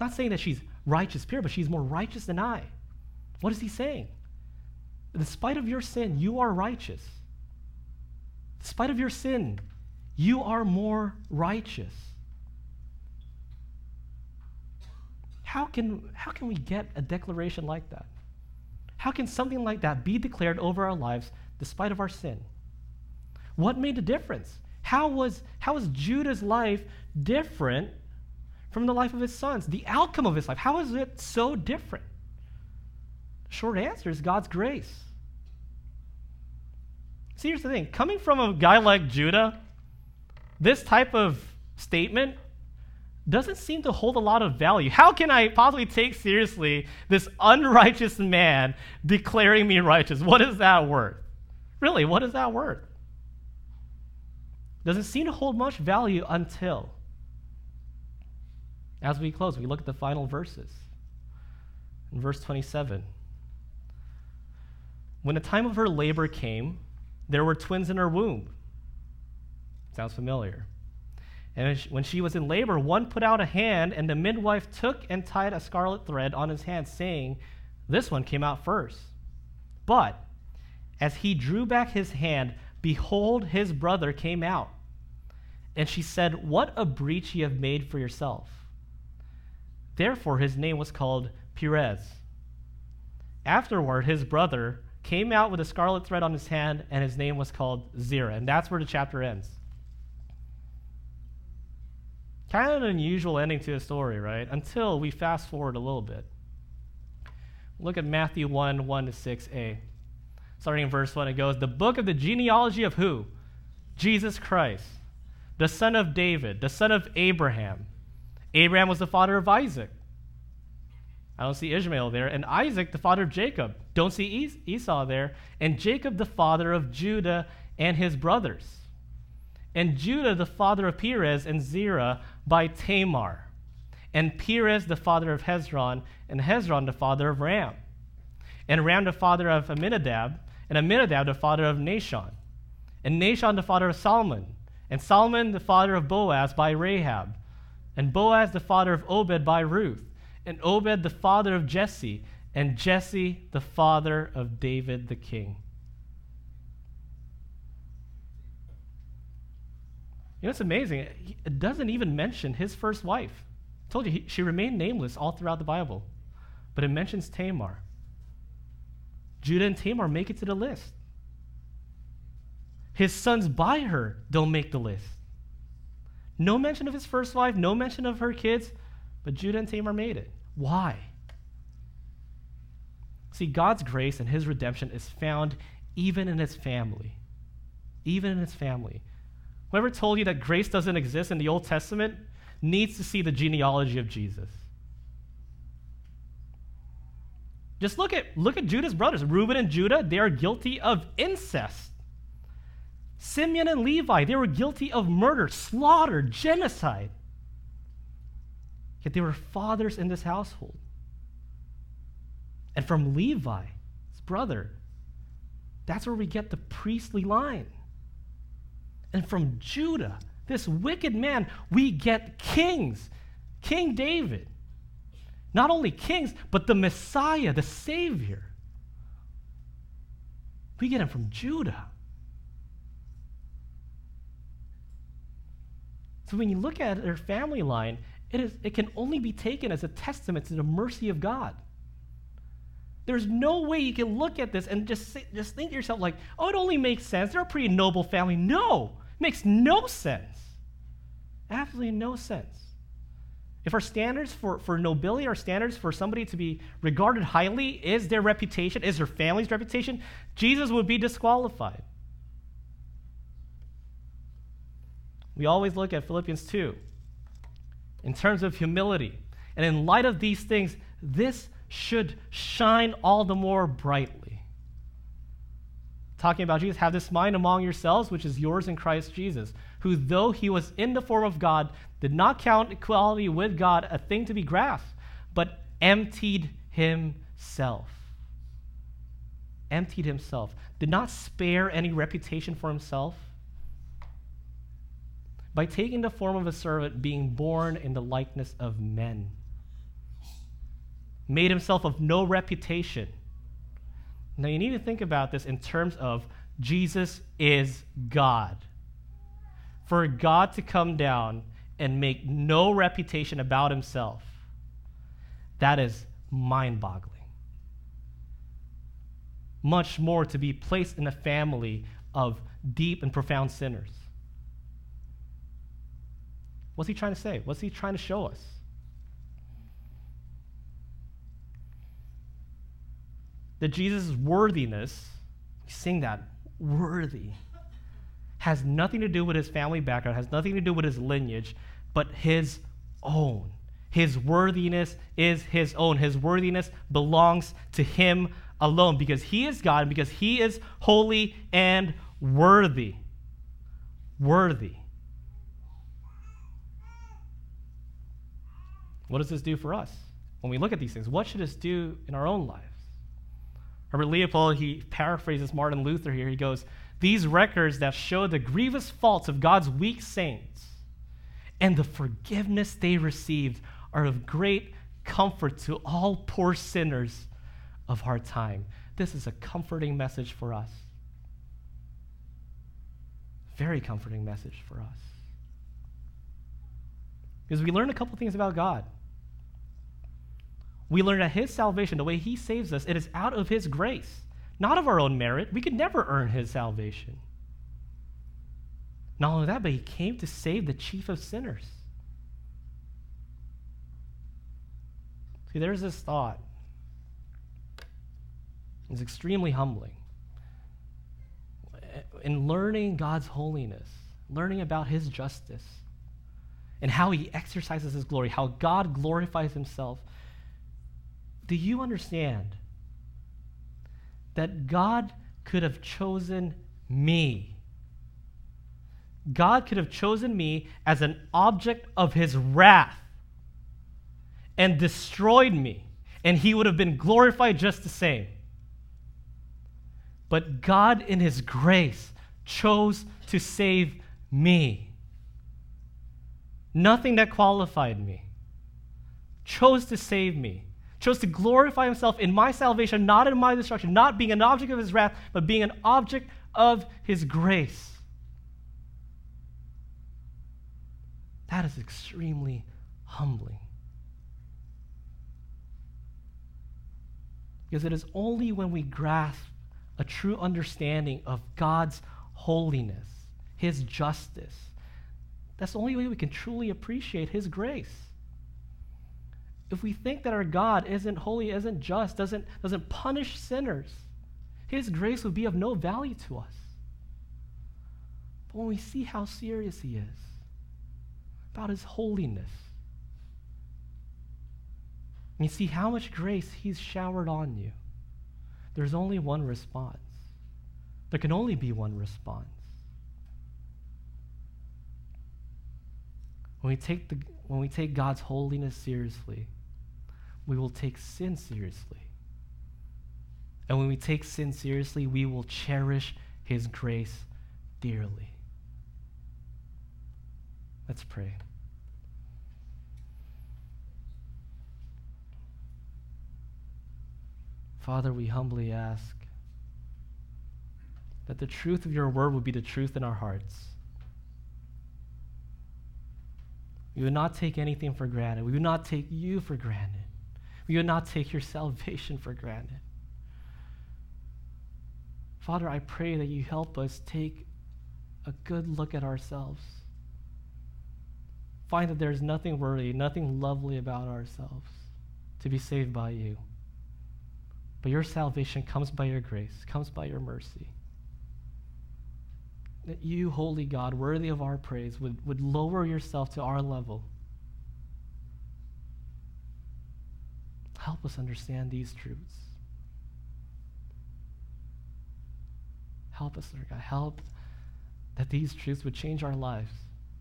Not saying that she's righteous, pure, but she's more righteous than I. What is he saying? In spite of your sin, you are righteous. In spite of your sin, you are more righteous. How can, how can we get a declaration like that? How can something like that be declared over our lives despite of our sin? What made the difference? How was, how was Judah's life different from the life of his sons? The outcome of his life, how is it so different? Short answer is God's grace. See, here's the thing coming from a guy like Judah, this type of statement doesn't seem to hold a lot of value. How can I possibly take seriously this unrighteous man declaring me righteous? What is that worth? Really, what is that worth? Doesn't seem to hold much value until, as we close, we look at the final verses. In verse 27, when the time of her labor came, there were twins in her womb. Sounds familiar. And when she was in labor, one put out a hand, and the midwife took and tied a scarlet thread on his hand, saying, This one came out first. But as he drew back his hand, behold, his brother came out. And she said, What a breach ye have made for yourself. Therefore, his name was called Perez. Afterward, his brother came out with a scarlet thread on his hand, and his name was called Zerah. And that's where the chapter ends. Kind of an unusual ending to a story, right? Until we fast forward a little bit. Look at Matthew 1 1 to 6a. Starting in verse 1, it goes, The book of the genealogy of who? Jesus Christ, the son of David, the son of Abraham. Abraham was the father of Isaac. I don't see Ishmael there. And Isaac, the father of Jacob. Don't see Esau there. And Jacob, the father of Judah and his brothers. And Judah, the father of Perez and Zerah by Tamar. And Perez, the father of Hezron. And Hezron, the father of Ram. And Ram, the father of Amminadab. And Amminadab, the father of Nahshon. And Nahshon, the father of Solomon. And Solomon, the father of Boaz by Rahab. And Boaz, the father of Obed by Ruth and Obed the father of Jesse, and Jesse the father of David the king. You know, it's amazing. It doesn't even mention his first wife. I told you, he, she remained nameless all throughout the Bible. But it mentions Tamar. Judah and Tamar make it to the list. His sons by her don't make the list. No mention of his first wife, no mention of her kids, but Judah and Tamar made it. Why? See, God's grace and his redemption is found even in his family. Even in his family. Whoever told you that grace doesn't exist in the Old Testament needs to see the genealogy of Jesus. Just look at, look at Judah's brothers. Reuben and Judah, they are guilty of incest. Simeon and Levi, they were guilty of murder, slaughter, genocide. They were fathers in this household. And from Levi, his brother, that's where we get the priestly line. And from Judah, this wicked man, we get kings. King David. Not only kings, but the Messiah, the Savior. We get him from Judah. So when you look at their family line, it, is, it can only be taken as a testament to the mercy of God. There's no way you can look at this and just, say, just think to yourself, like, oh, it only makes sense. They're a pretty noble family. No, it makes no sense. Absolutely no sense. If our standards for, for nobility, our standards for somebody to be regarded highly is their reputation, is their family's reputation, Jesus would be disqualified. We always look at Philippians 2 in terms of humility. And in light of these things, this should shine all the more brightly. Talking about Jesus, have this mind among yourselves, which is yours in Christ Jesus, who, though he was in the form of God, did not count equality with God a thing to be grasped, but emptied himself. Emptied himself. Did not spare any reputation for himself by taking the form of a servant, being born in the likeness of men. Made himself of no reputation. Now, you need to think about this in terms of Jesus is God. For God to come down and make no reputation about himself, that is mind boggling. Much more to be placed in a family of deep and profound sinners. What's he trying to say? What's he trying to show us? That Jesus' worthiness, we sing that, worthy, has nothing to do with his family background, has nothing to do with his lineage, but his own. His worthiness is his own. His worthiness belongs to him alone because he is God, and because he is holy and worthy. Worthy. What does this do for us? When we look at these things, what should this do in our own lives? Herbert Leupold, he paraphrases Martin Luther here. He goes, These records that show the grievous faults of God's weak saints and the forgiveness they received are of great comfort to all poor sinners of our time. This is a comforting message for us. Very comforting message for us. Because we learn a couple things about God. We learn that His salvation, the way He saves us, it is out of His grace, not of our own merit. We could never earn His salvation. Not only that, but He came to save the chief of sinners. See, there's this thought. It's extremely humbling. In learning God's holiness, learning about His justice, and how He exercises His glory, how God glorifies Himself Do you understand that God could have chosen me? God could have chosen me as an object of his wrath and destroyed me, and he would have been glorified just the same. But God, in his grace, chose to save me. Nothing that qualified me. Chose to save me. Chose to glorify himself in my salvation, not in my destruction, not being an object of his wrath, but being an object of his grace. That is extremely humbling. Because it is only when we grasp a true understanding of God's holiness, His justice, that's the only way we can truly appreciate His grace. If we think that our God isn't holy, isn't just, doesn't, doesn't punish sinners, His grace would be of no value to us. But when we see how serious He is, about His holiness, and you see how much grace He's showered on you, there's only one response. There can only be one response. When we take, the, when we take God's holiness seriously, we will take sin seriously. And when we take sin seriously, we will cherish His grace dearly. Let's pray. Father, we humbly ask that the truth of your word would be the truth in our hearts. We would not take anything for granted. We would not take you for granted. We would not take your salvation for granted. Father, I pray that you help us take a good look at ourselves. Find that there's nothing worthy, nothing lovely about ourselves to be saved by you. But your salvation comes by your grace, comes by your mercy. That you, holy God, worthy of our praise, would, would lower yourself to our level. Help us understand these truths. Help us, Lord God. Help that these truths would change our lives,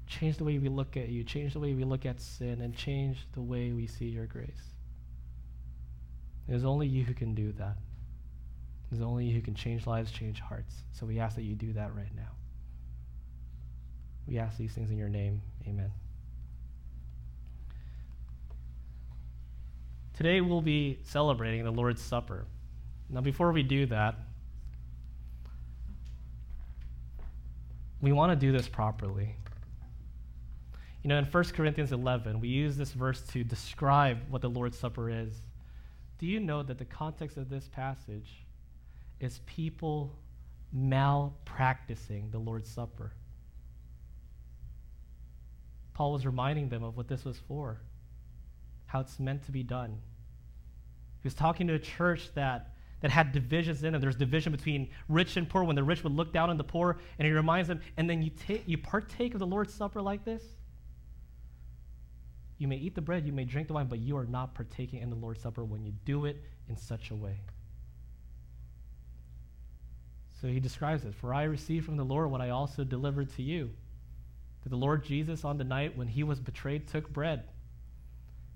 change the way we look at you, change the way we look at sin, and change the way we see your grace. It is only you who can do that. It is only you who can change lives, change hearts. So we ask that you do that right now. We ask these things in your name. Amen. Today we'll be celebrating the Lord's Supper. Now, before we do that, we want to do this properly. You know, in 1 Corinthians 11, we use this verse to describe what the Lord's Supper is. Do you know that the context of this passage is people malpracticing the Lord's Supper? Paul was reminding them of what this was for, how it's meant to be done. He was talking to a church that, that had divisions in it. There's division between rich and poor when the rich would look down on the poor, and he reminds them, and then you, take, you partake of the Lord's Supper like this, you may eat the bread, you may drink the wine, but you are not partaking in the Lord's Supper when you do it in such a way. So he describes it For I received from the Lord what I also delivered to you. That the Lord Jesus, on the night when he was betrayed, took bread.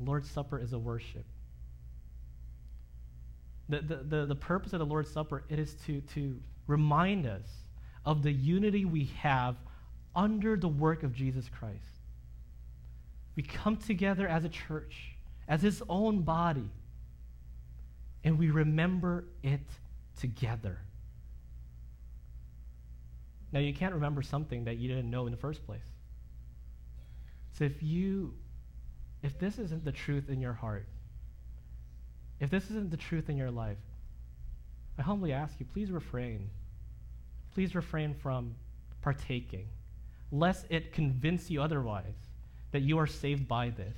Lord's Supper is a worship. The, the, the, the purpose of the Lord's Supper, it is to, to remind us of the unity we have under the work of Jesus Christ. We come together as a church, as his own body, and we remember it together. Now, you can't remember something that you didn't know in the first place. So if you, if this isn't the truth in your heart, If this isn't the truth in your life, I humbly ask you, please refrain. Please refrain from partaking, lest it convince you otherwise that you are saved by this.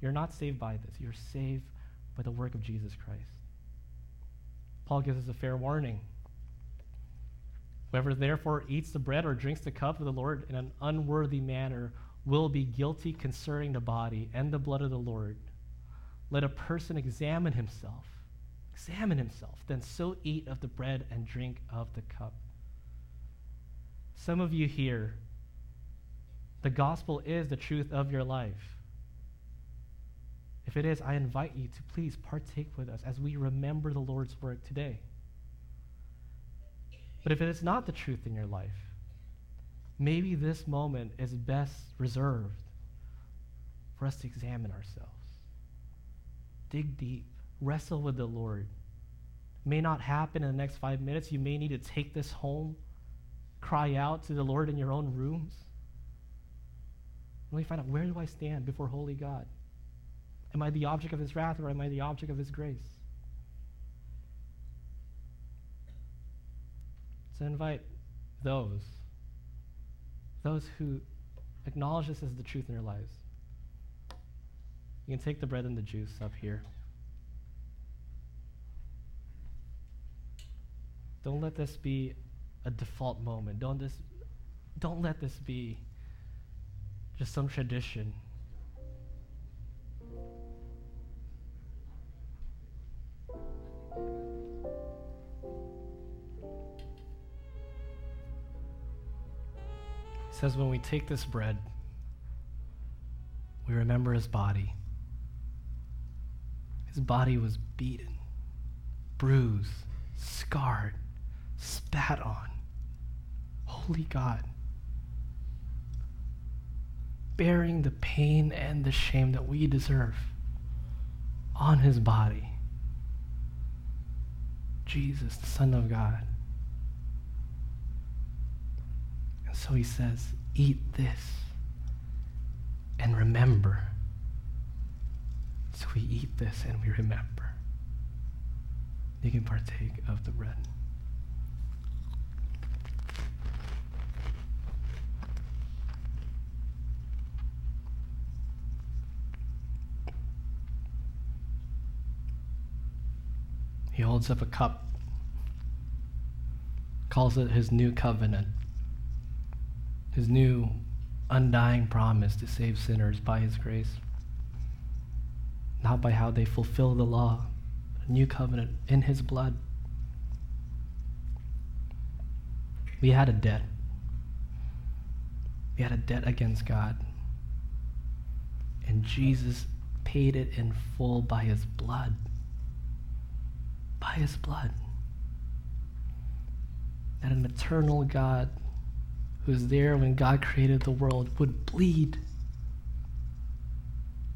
You're not saved by this. You're saved by the work of Jesus Christ. Paul gives us a fair warning. Whoever therefore eats the bread or drinks the cup of the Lord in an unworthy manner will be guilty concerning the body and the blood of the Lord. Let a person examine himself. Examine himself, then so eat of the bread and drink of the cup. Some of you here, the gospel is the truth of your life. If it is, I invite you to please partake with us as we remember the Lord's work today. But if it is not the truth in your life, maybe this moment is best reserved for us to examine ourselves. Dig deep, wrestle with the Lord. It may not happen in the next five minutes. You may need to take this home, cry out to the Lord in your own rooms. Let me find out where do I stand before holy God? Am I the object of his wrath or am I the object of his grace? So invite those, those who acknowledge this as the truth in their lives. You can take the bread and the juice up here. Don't let this be a default moment. Don't, this, don't let this be just some tradition. Says, when we take this bread, we remember his body. His body was beaten, bruised, scarred, spat on. Holy God. Bearing the pain and the shame that we deserve on his body. Jesus, the Son of God. And so he says, Eat this and remember. So we eat this and we remember. You can partake of the bread. He holds up a cup, calls it his new covenant, his new undying promise to save sinners by his grace, not by how they fulfill the law, a new covenant in his blood. We had a debt. We had a debt against God. And Jesus paid it in full by his blood by his blood. That an eternal God who was there when God created the world would bleed.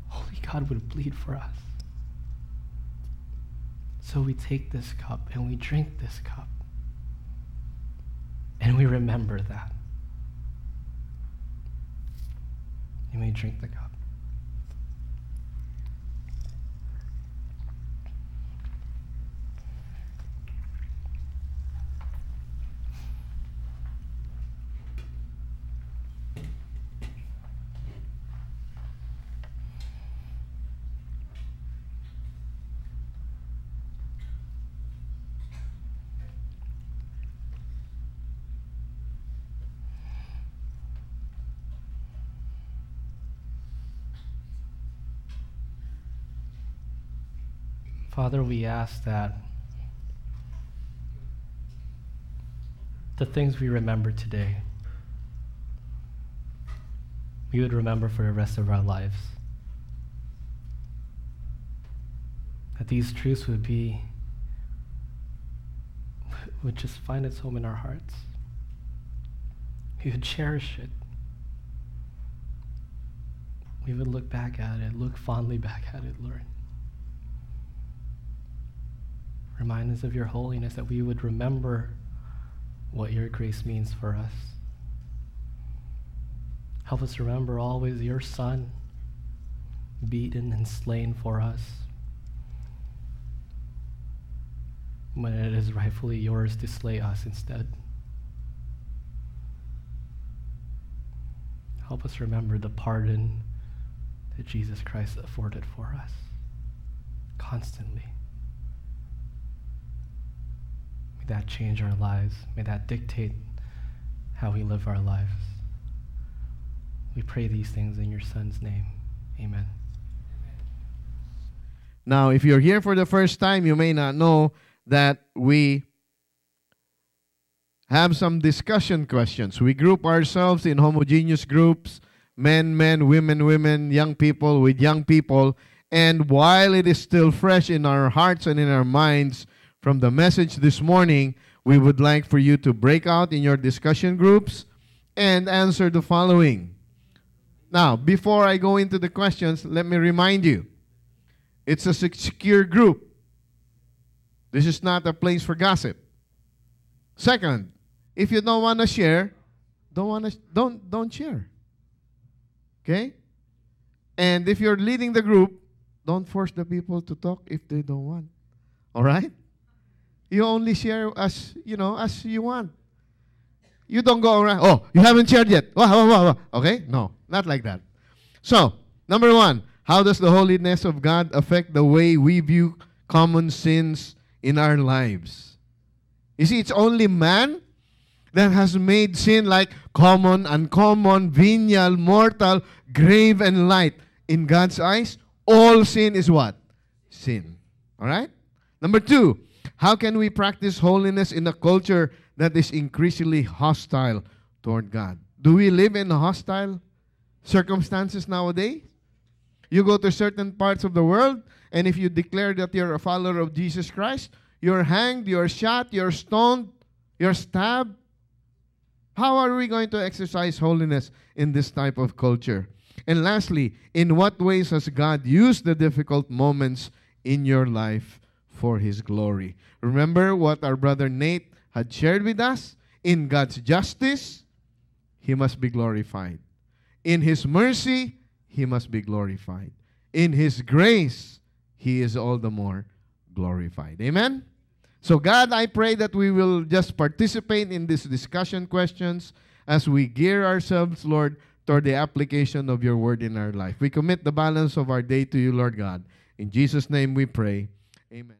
Holy God would bleed for us. So we take this cup and we drink this cup. And we remember that. And we drink the cup. Father, we ask that the things we remember today, we would remember for the rest of our lives. That these truths would be, would just find its home in our hearts. We would cherish it. We would look back at it, look fondly back at it, Lord. Remind us of your holiness, that we would remember what your grace means for us. Help us remember always your Son, beaten and slain for us, when it is rightfully yours to slay us instead. Help us remember the pardon that Jesus Christ afforded for us constantly. May that change our lives. May that dictate how we live our lives. We pray these things in your Son's name. Amen. Now, if you're here for the first time, you may not know that we have some discussion questions. We group ourselves in homogeneous groups men, men, women, women, young people with young people. And while it is still fresh in our hearts and in our minds from the message this morning, we would like for you to break out in your discussion groups and answer the following. Now, before I go into the questions, let me remind you it's a secure group. This is not a place for gossip. Second, if you don't want to share, don't want to don't don't share. Okay? And if you're leading the group, don't force the people to talk if they don't want. All right? You only share as, you know, as you want. You don't go around, oh, you haven't shared yet. Wah, wah, wah, wah. Okay? No, not like that. So, number one, how does the holiness of God affect the way we view common sins in our lives? You see, it's only man that has made sin like common, uncommon, venial, mortal, grave, and light. In God's eyes, all sin is what? Sin. All right? Number two, how can we practice holiness in a culture that is increasingly hostile toward God? Do we live in hostile circumstances nowadays? You go to certain parts of the world, and if you declare that you're a follower of Jesus Christ, you're hanged, you're shot, you're stoned, you're stabbed. How are we going to exercise holiness in this type of culture? And lastly, in what ways has God used the difficult moments in your life for His glory? Remember what our brother Nate had shared with us? In God's justice, He must be glorified. In His mercy, He must be glorified. In His grace, He is all the more glorified. Amen? So, God, I pray that we will just participate in these discussion questions as we gear ourselves, Lord, toward the application of your word in our life. We commit the balance of our day to you, Lord God. In Jesus' name we pray. Amen.